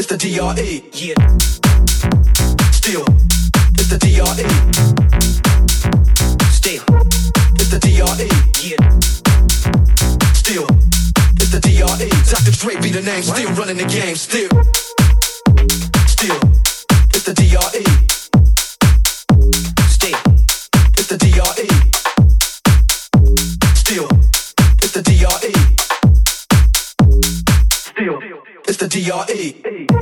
it's the DRE. Still, it's the DRE. Still, it's the DRE. Still, it's the DRE. Dr. Dre be the name, still running the game. Still, still, it's the DRE. the DRE.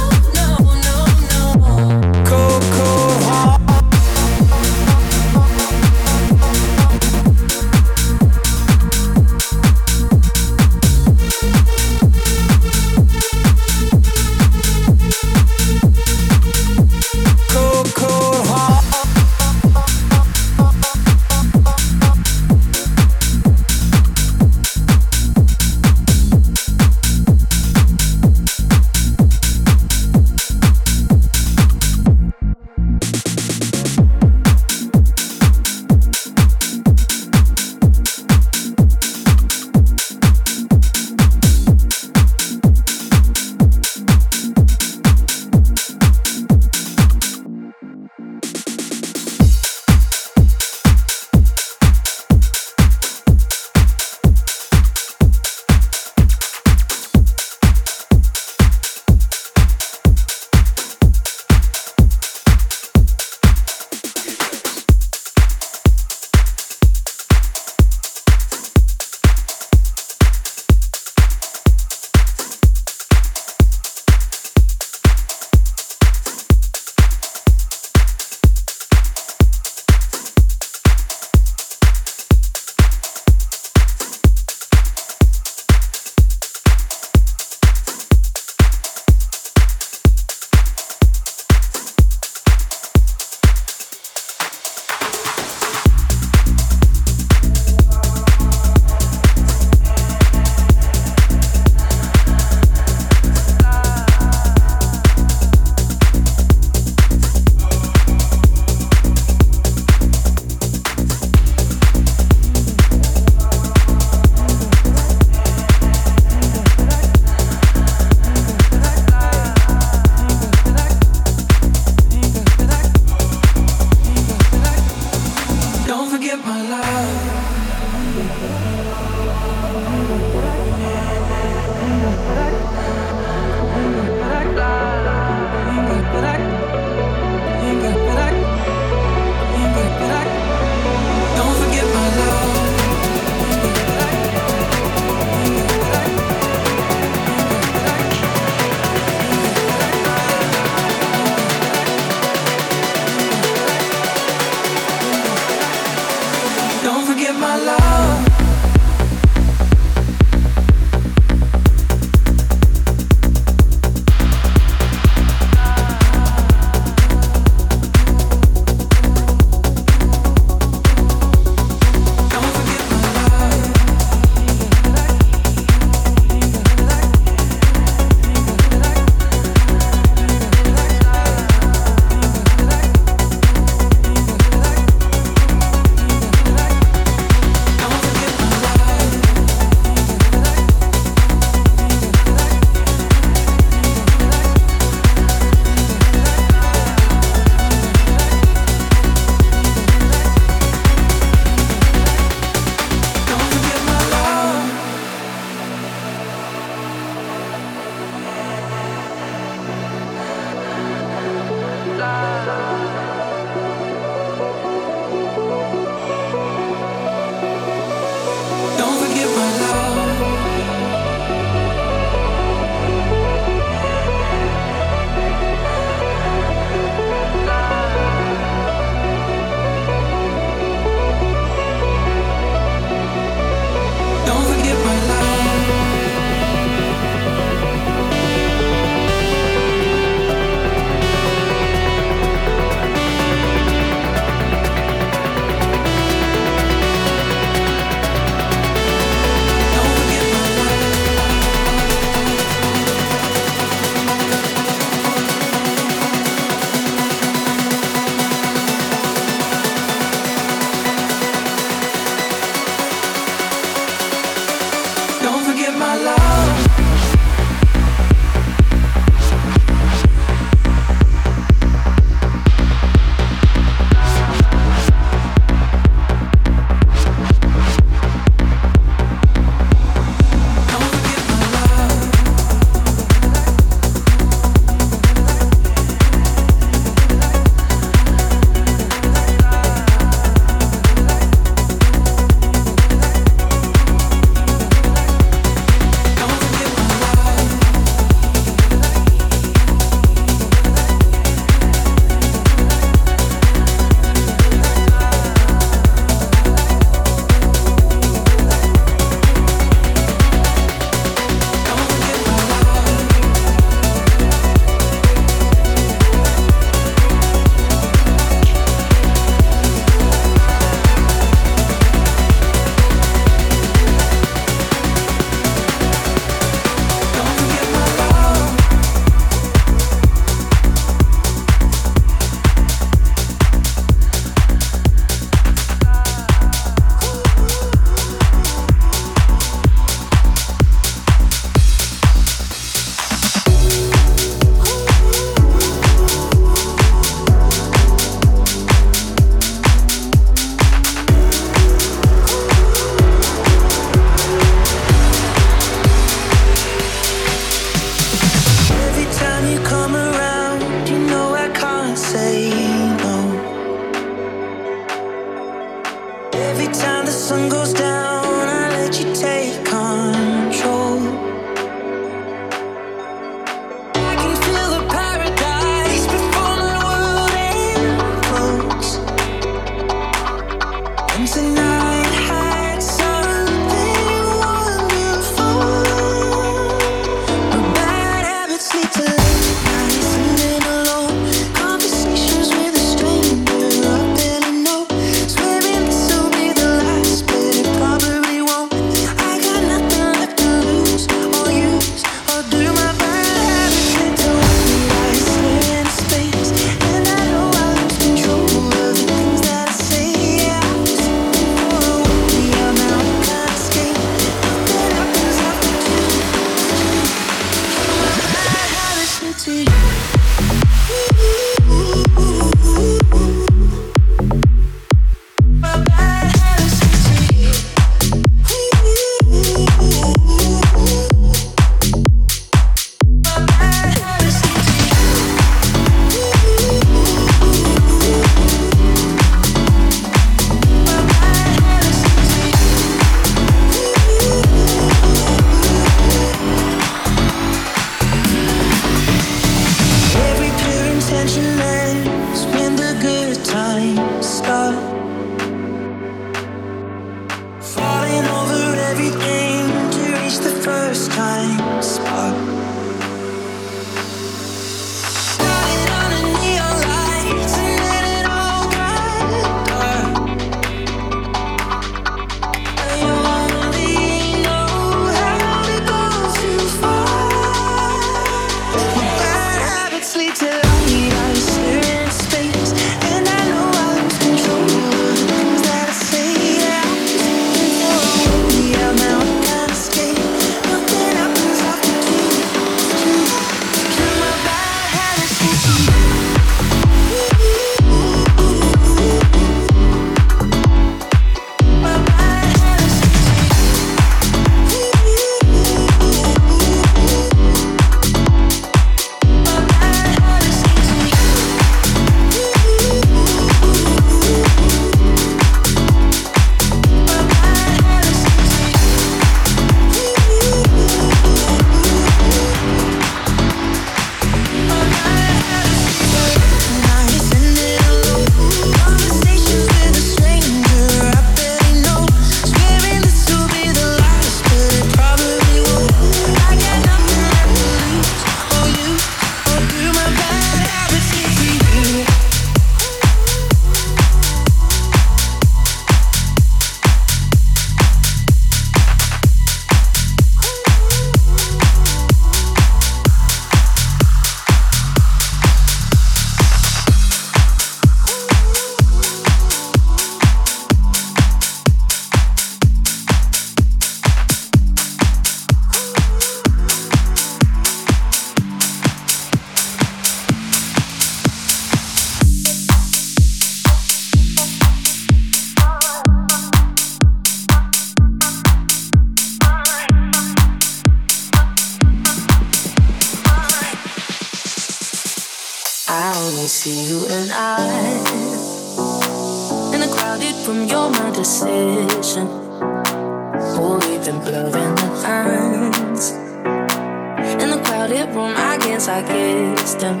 bedroom. I guess I kissed him,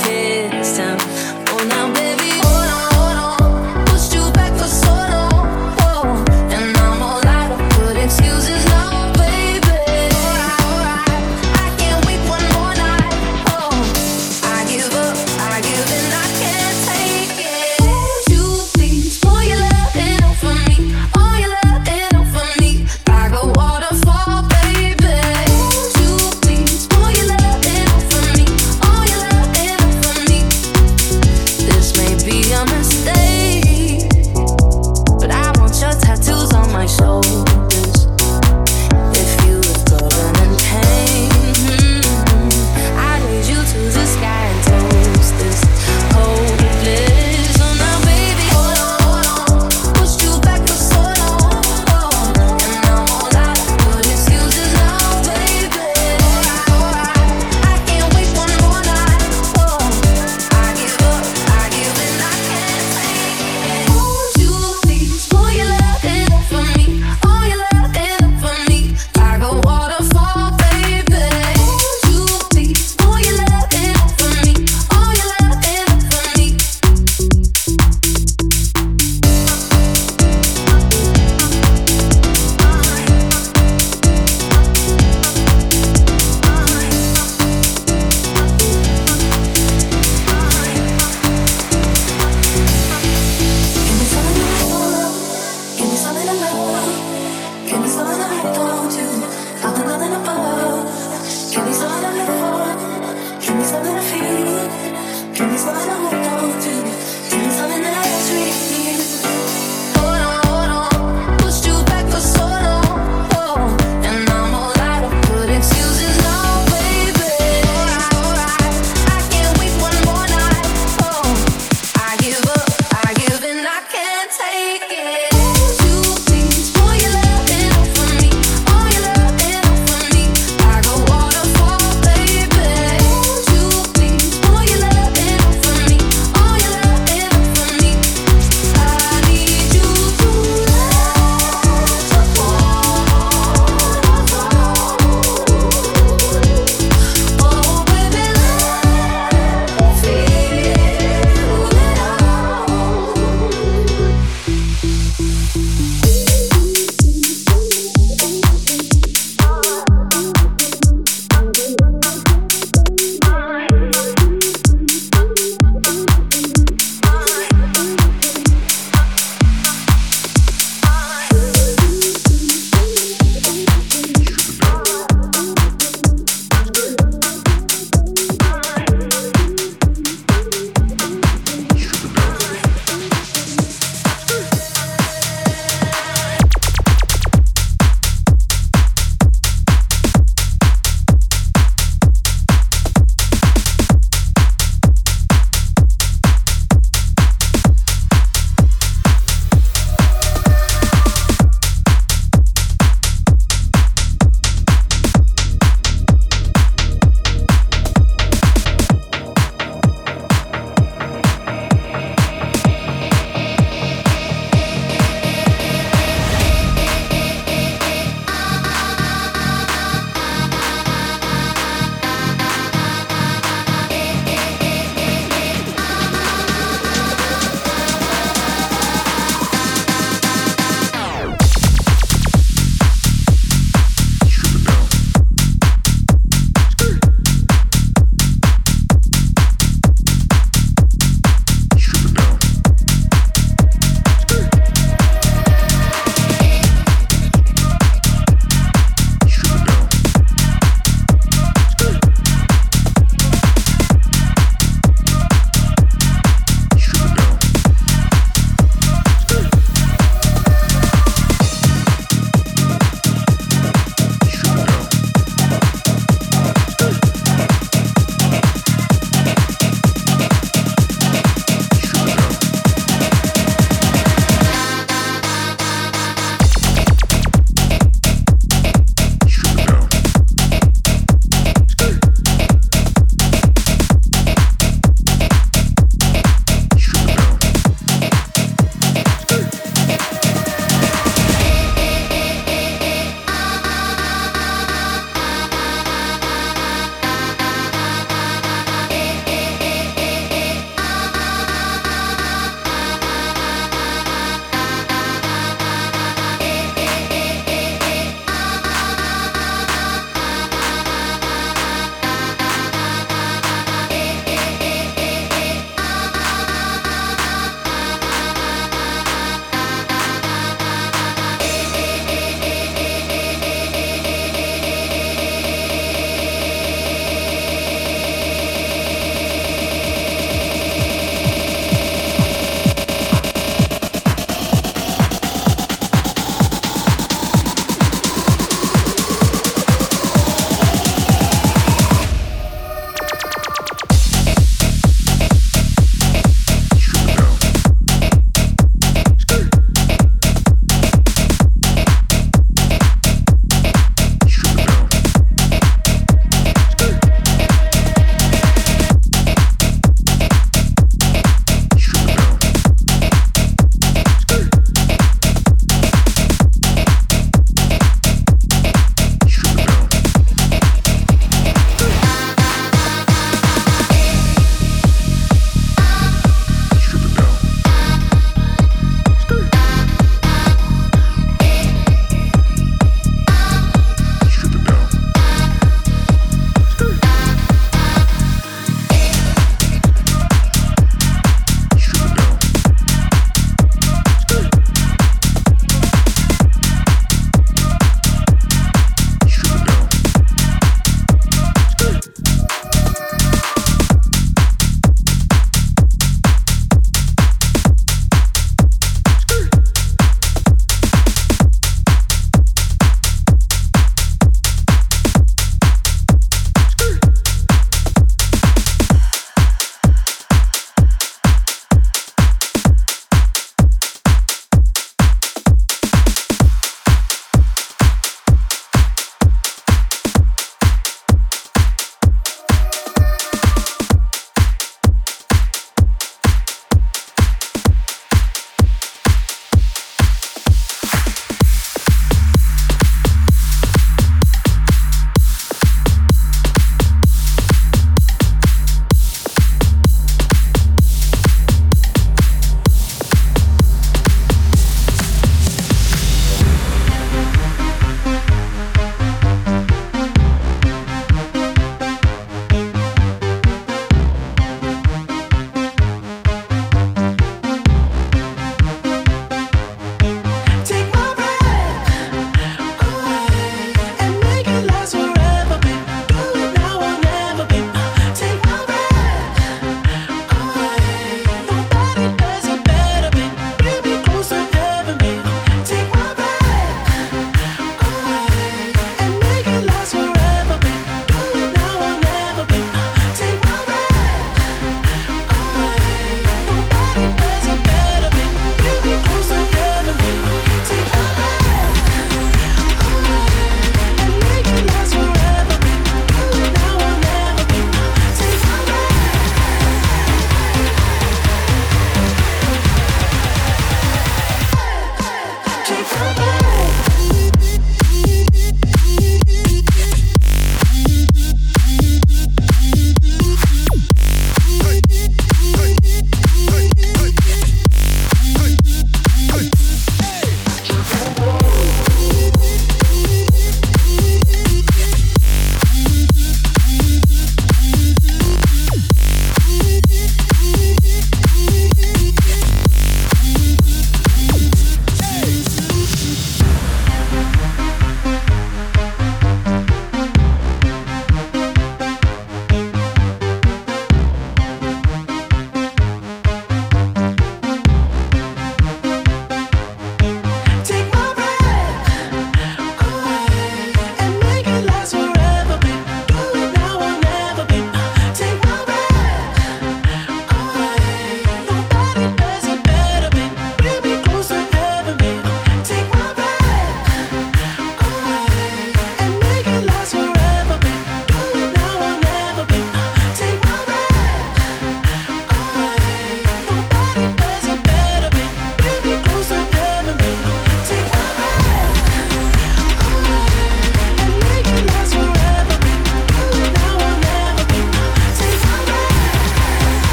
kissed him. Oh, now.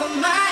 For my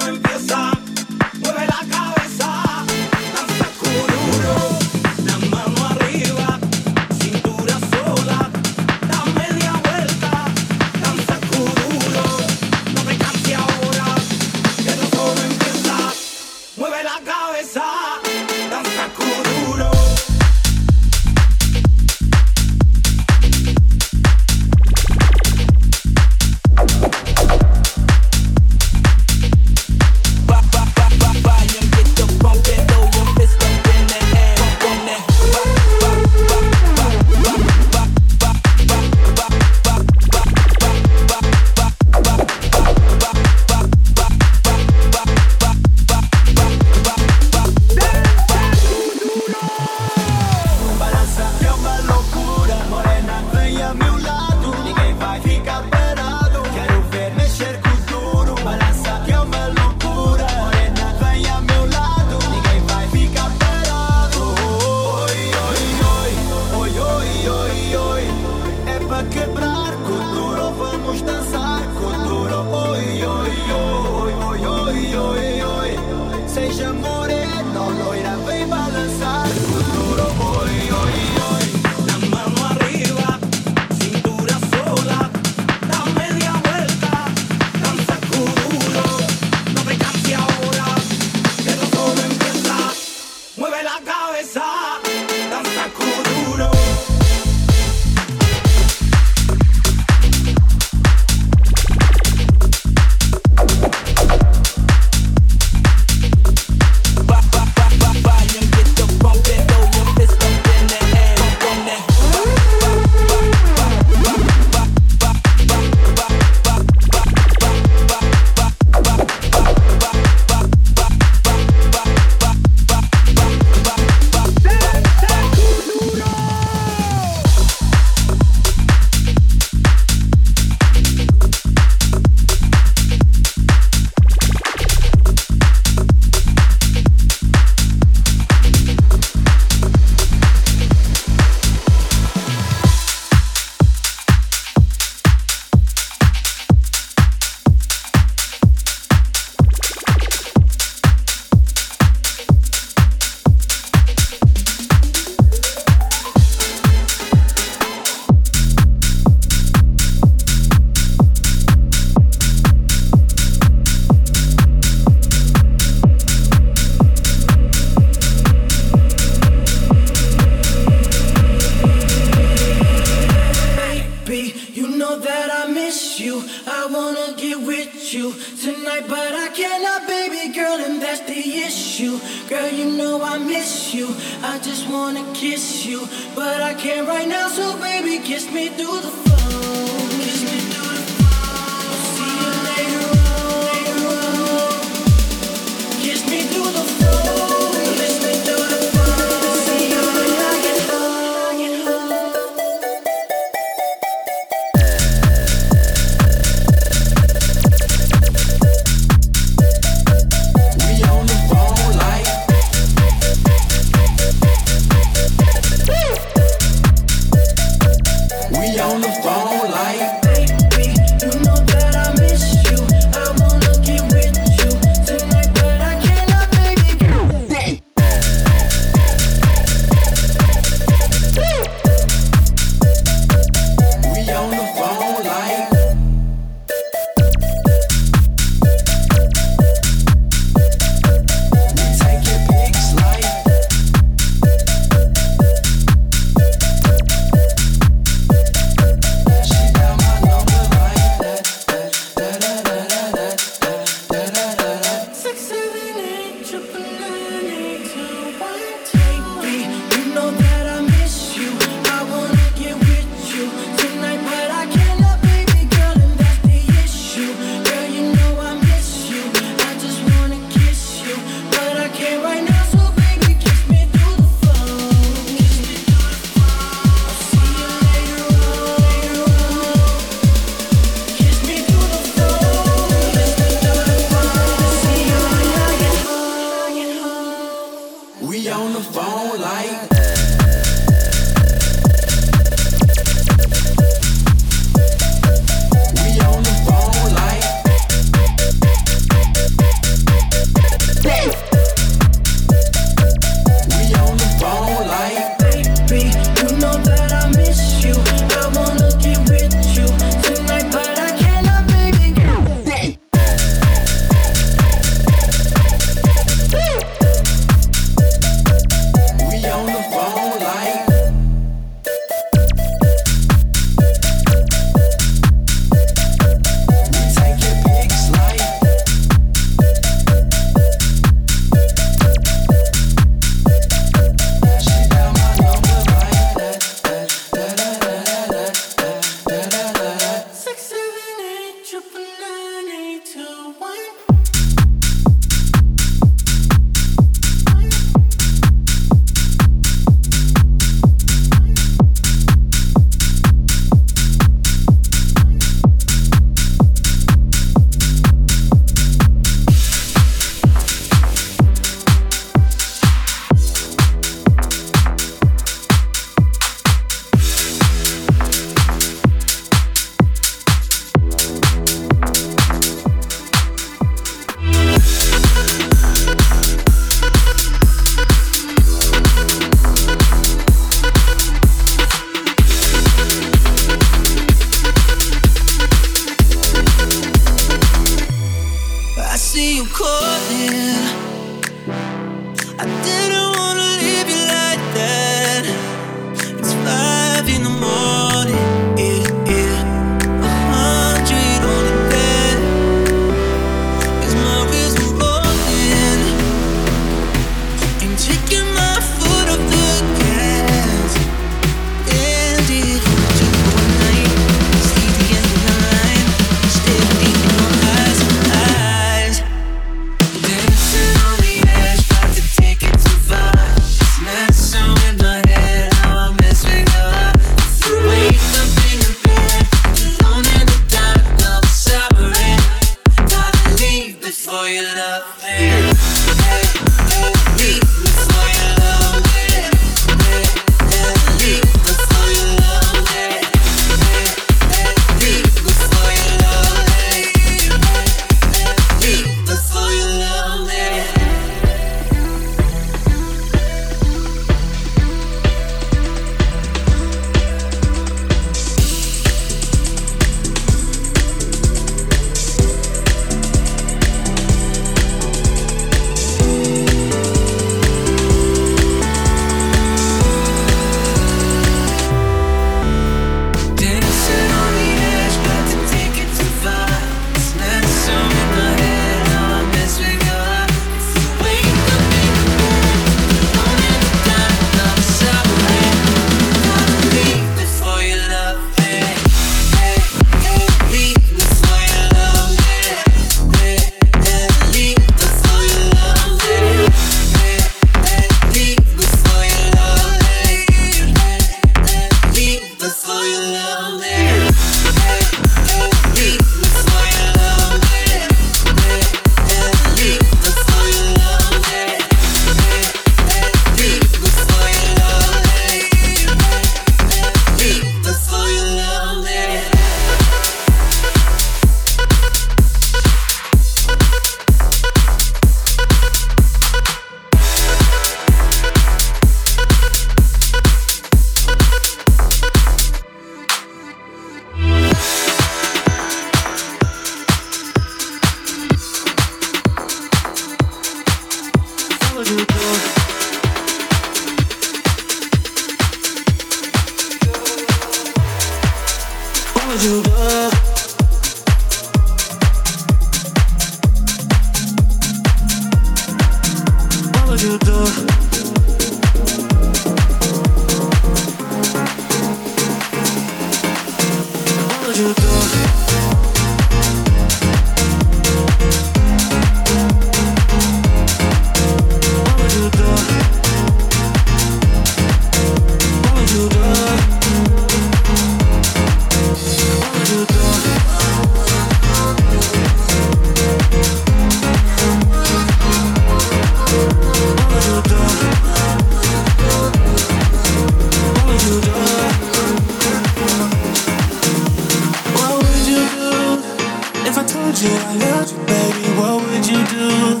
told you I loved you, baby, what would you do?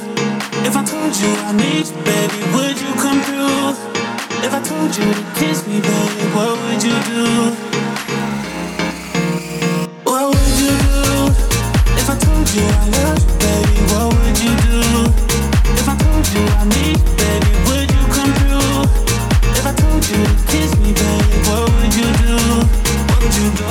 If I told you I need you, baby, would you come through? If I told you to kiss me, baby, what would you do? What would you do? If I told you I loved you, baby, what would you do? If I told you I need you, baby, would you come through? If I told you to kiss if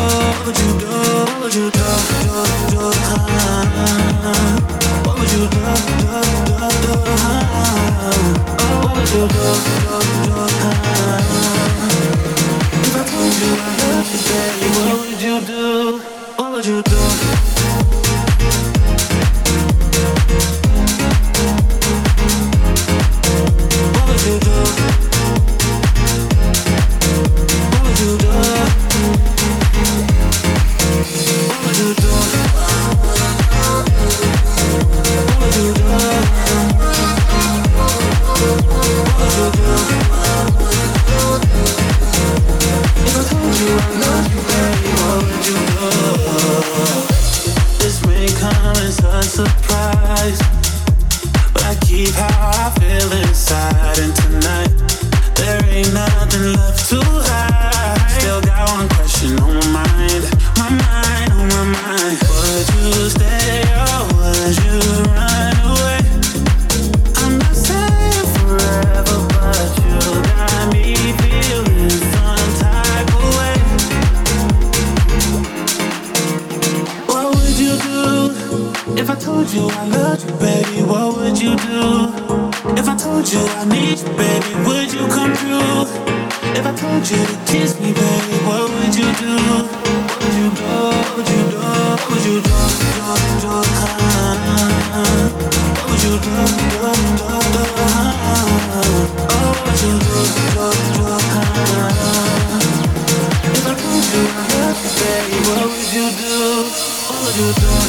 I told you I what would you do? What would you do? you I need you, baby, would you come through? If I told you to kiss me, baby, what would you do? Would you do? Would you do? Would you do? do, do, do? What would you do? do, do, do? Oh, what would you do? do, do, do? If I told you I love you, baby, what would you do? What would you do?